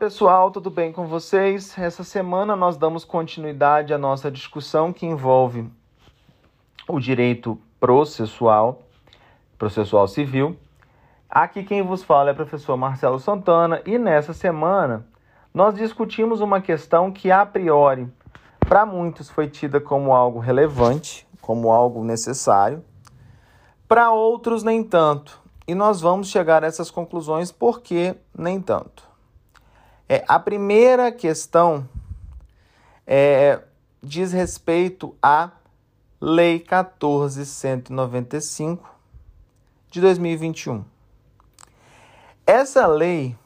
Pessoal, tudo bem com vocês? Essa semana nós damos continuidade à nossa discussão que envolve o direito processual, processual civil. Aqui quem vos fala é o professor Marcelo Santana e nessa semana nós discutimos uma questão que a priori para muitos foi tida como algo relevante, como algo necessário, para outros nem tanto. E nós vamos chegar a essas conclusões porque nem tanto. É, a primeira questão é, diz respeito à Lei 14195 de 2021. Essa lei,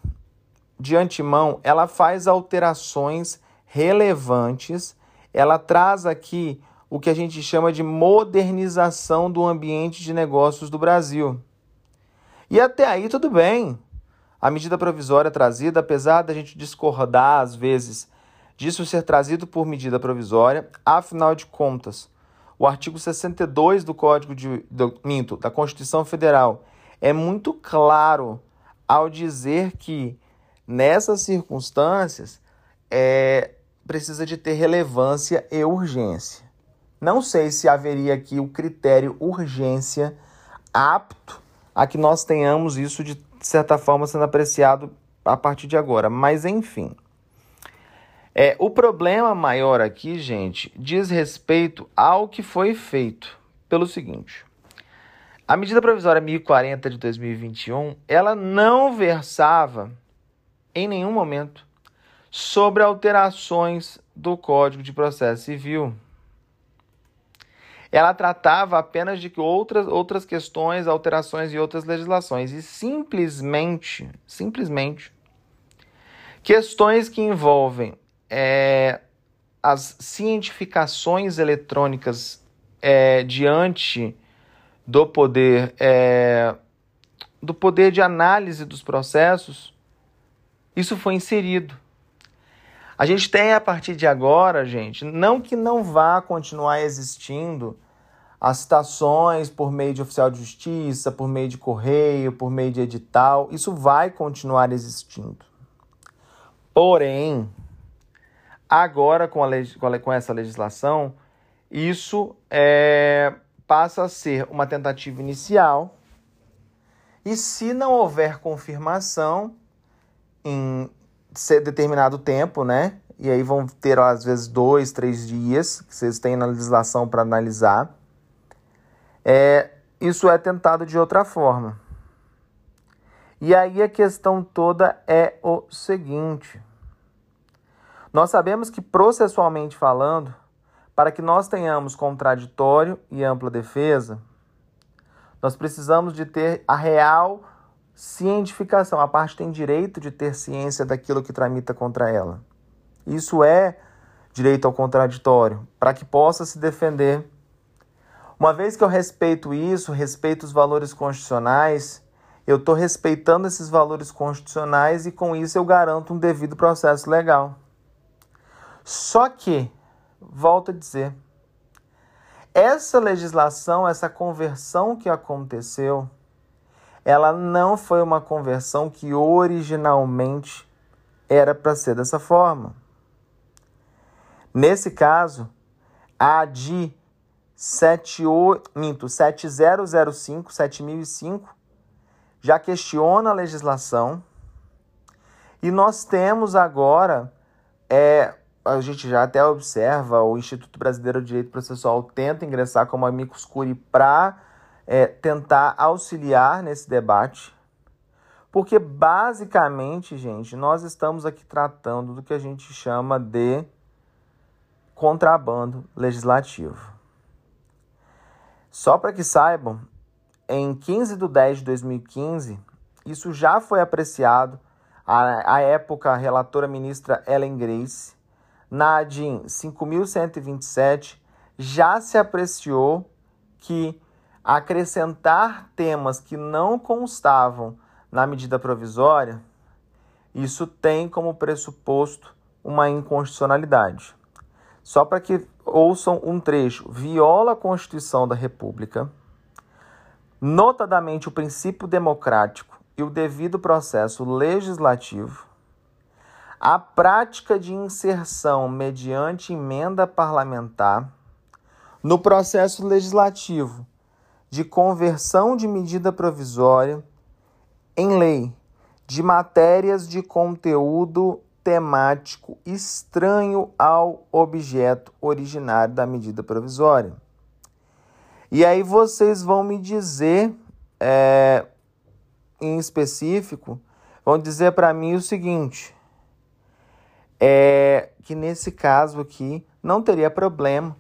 de antemão, ela faz alterações relevantes, ela traz aqui o que a gente chama de modernização do ambiente de negócios do Brasil. E até aí tudo bem. A medida provisória trazida, apesar da gente discordar às vezes disso ser trazido por medida provisória, afinal de contas, o artigo 62 do Código de do, minto, da Constituição Federal é muito claro ao dizer que nessas circunstâncias é, precisa de ter relevância e urgência. Não sei se haveria aqui o critério urgência apto a que nós tenhamos isso de de certa forma, sendo apreciado a partir de agora. Mas, enfim. É, o problema maior aqui, gente, diz respeito ao que foi feito. Pelo seguinte. A medida provisória 1040 de 2021, ela não versava em nenhum momento sobre alterações do Código de Processo Civil ela tratava apenas de outras, outras questões, alterações e outras legislações. E simplesmente, simplesmente, questões que envolvem é, as cientificações eletrônicas é, diante do poder é, do poder de análise dos processos, isso foi inserido. A gente tem a partir de agora, gente, não que não vá continuar existindo as citações por meio de oficial de justiça, por meio de correio, por meio de edital, isso vai continuar existindo. Porém, agora com, a, com essa legislação, isso é, passa a ser uma tentativa inicial e se não houver confirmação em determinado tempo, né? E aí vão ter às vezes dois, três dias que vocês têm na legislação para analisar é, isso é tentado de outra forma. E aí a questão toda é o seguinte: nós sabemos que, processualmente falando, para que nós tenhamos contraditório e ampla defesa, nós precisamos de ter a real cientificação. A parte tem direito de ter ciência daquilo que tramita contra ela. Isso é direito ao contraditório, para que possa se defender uma vez que eu respeito isso, respeito os valores constitucionais, eu estou respeitando esses valores constitucionais e com isso eu garanto um devido processo legal. Só que, volto a dizer, essa legislação, essa conversão que aconteceu, ela não foi uma conversão que originalmente era para ser dessa forma. Nesse caso, a de 7005, 7005 já questiona a legislação e nós temos agora, é, a gente já até observa, o Instituto Brasileiro de Direito Processual tenta ingressar como amicus curiae para é, tentar auxiliar nesse debate, porque basicamente, gente, nós estamos aqui tratando do que a gente chama de contrabando legislativo. Só para que saibam, em 15 de 10 de 2015, isso já foi apreciado, a, a época a relatora ministra Ellen Grace, na ADIM 5127, já se apreciou que acrescentar temas que não constavam na medida provisória, isso tem como pressuposto uma inconstitucionalidade. Só para que ouçam um trecho. Viola a Constituição da República, notadamente o princípio democrático e o devido processo legislativo, a prática de inserção mediante emenda parlamentar no processo legislativo de conversão de medida provisória em lei de matérias de conteúdo temático estranho ao objeto originário da medida provisória. E aí vocês vão me dizer, é, em específico, vão dizer para mim o seguinte: é que nesse caso aqui não teria problema,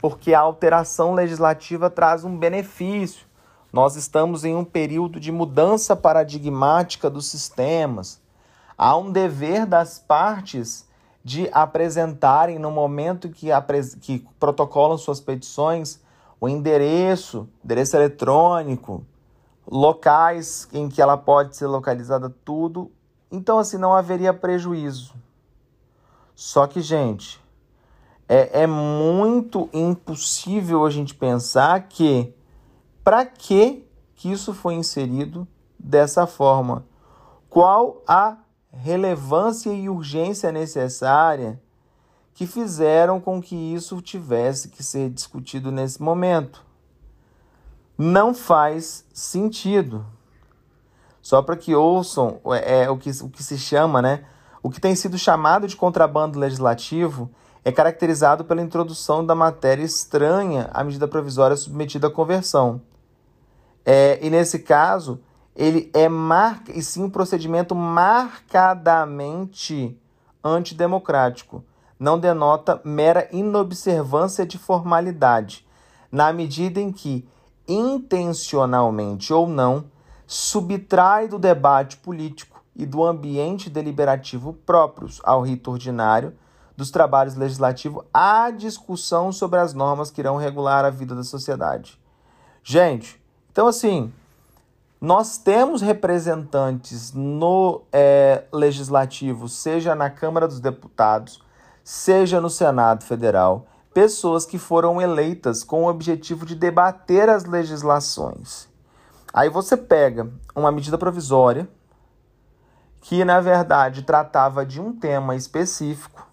porque a alteração legislativa traz um benefício. Nós estamos em um período de mudança paradigmática dos sistemas. Há um dever das partes de apresentarem, no momento que, que protocolam suas petições, o endereço, endereço eletrônico, locais em que ela pode ser localizada, tudo. Então, assim, não haveria prejuízo. Só que, gente, é, é muito impossível a gente pensar que para que que isso foi inserido dessa forma? Qual a relevância e urgência necessária que fizeram com que isso tivesse que ser discutido nesse momento? Não faz sentido. Só para que ouçam é, é, o, que, o que se chama, né? O que tem sido chamado de contrabando legislativo é caracterizado pela introdução da matéria estranha à medida provisória submetida à conversão. É, e nesse caso, ele é marca e sim um procedimento marcadamente antidemocrático. Não denota mera inobservância de formalidade, na medida em que, intencionalmente ou não, subtrai do debate político e do ambiente deliberativo próprios ao rito ordinário dos trabalhos legislativos a discussão sobre as normas que irão regular a vida da sociedade. Gente, então assim, nós temos representantes no é, legislativo, seja na Câmara dos Deputados, seja no Senado Federal, pessoas que foram eleitas com o objetivo de debater as legislações. Aí você pega uma medida provisória, que na verdade tratava de um tema específico,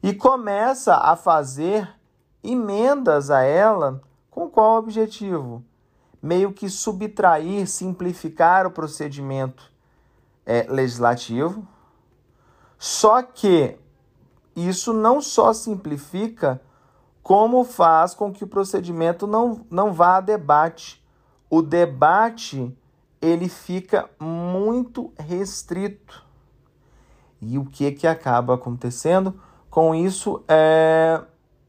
e começa a fazer emendas a ela com qual objetivo? Meio que subtrair, simplificar o procedimento é, legislativo. Só que isso não só simplifica, como faz com que o procedimento não, não vá a debate. O debate ele fica muito restrito. E o que que acaba acontecendo com isso é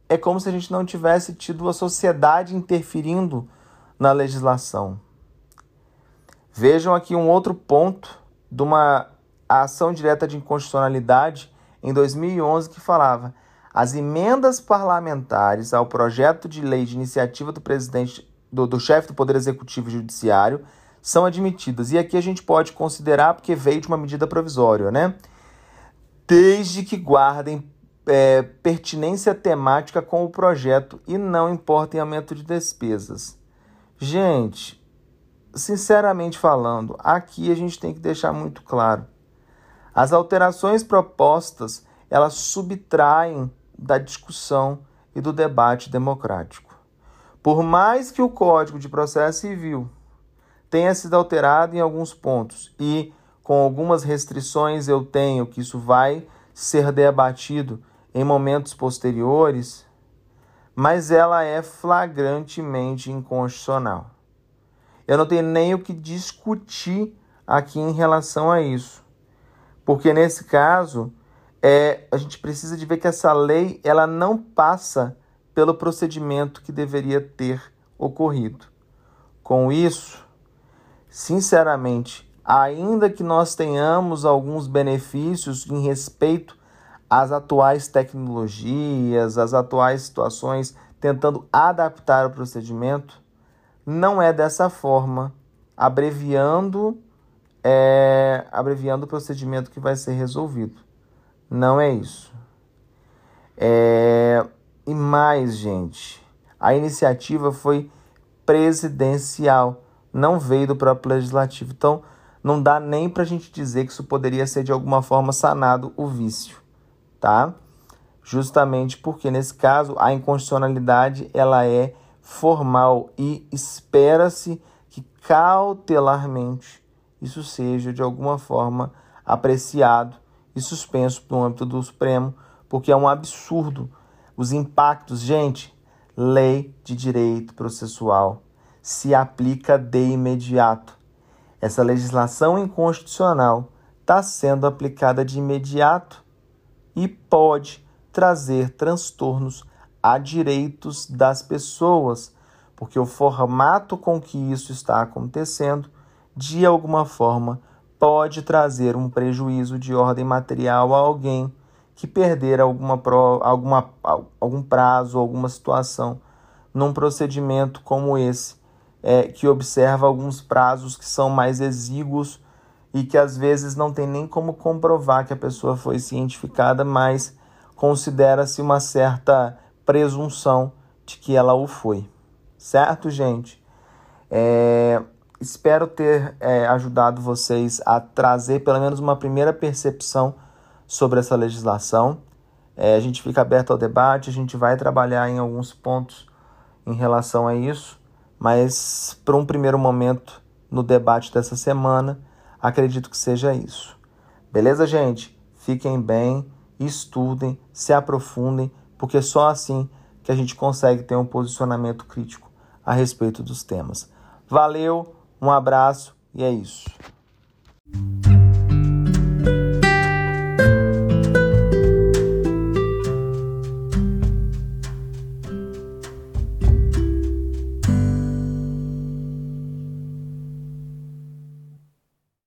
é como se a gente não tivesse tido a sociedade interferindo na legislação. Vejam aqui um outro ponto de uma ação direta de inconstitucionalidade em 2011 que falava: as emendas parlamentares ao projeto de lei de iniciativa do presidente do, do chefe do Poder Executivo e Judiciário são admitidas. E aqui a gente pode considerar porque veio de uma medida provisória, né? Desde que guardem é, pertinência temática com o projeto e não importem aumento de despesas. Gente, sinceramente falando, aqui a gente tem que deixar muito claro. As alterações propostas, elas subtraem da discussão e do debate democrático. Por mais que o Código de Processo Civil tenha sido alterado em alguns pontos e com algumas restrições eu tenho que isso vai ser debatido em momentos posteriores, mas ela é flagrantemente inconstitucional. Eu não tenho nem o que discutir aqui em relação a isso, porque nesse caso é, a gente precisa de ver que essa lei ela não passa pelo procedimento que deveria ter ocorrido. Com isso, sinceramente, ainda que nós tenhamos alguns benefícios em respeito às atuais tecnologias, às atuais situações, tentando adaptar o procedimento, não é dessa forma, abreviando, é, abreviando o procedimento que vai ser resolvido. Não é isso. É, e mais, gente, a iniciativa foi presidencial não veio do próprio legislativo. Então, não dá nem para a gente dizer que isso poderia ser de alguma forma sanado o vício, tá? Justamente porque nesse caso a inconstitucionalidade ela é formal e espera-se que cautelarmente isso seja de alguma forma apreciado e suspenso no âmbito do Supremo, porque é um absurdo os impactos, gente. Lei de direito processual se aplica de imediato. Essa legislação inconstitucional está sendo aplicada de imediato e pode trazer transtornos a direitos das pessoas, porque o formato com que isso está acontecendo, de alguma forma, pode trazer um prejuízo de ordem material a alguém que perder alguma, alguma, algum prazo, alguma situação num procedimento como esse, é, que observa alguns prazos que são mais exíguos e que às vezes não tem nem como comprovar que a pessoa foi cientificada, mas considera-se uma certa presunção de que ela o foi. Certo, gente? É, espero ter é, ajudado vocês a trazer pelo menos uma primeira percepção sobre essa legislação. É, a gente fica aberto ao debate, a gente vai trabalhar em alguns pontos em relação a isso mas para um primeiro momento no debate dessa semana, acredito que seja isso. Beleza, gente? Fiquem bem, estudem, se aprofundem, porque só assim que a gente consegue ter um posicionamento crítico a respeito dos temas. Valeu, um abraço e é isso.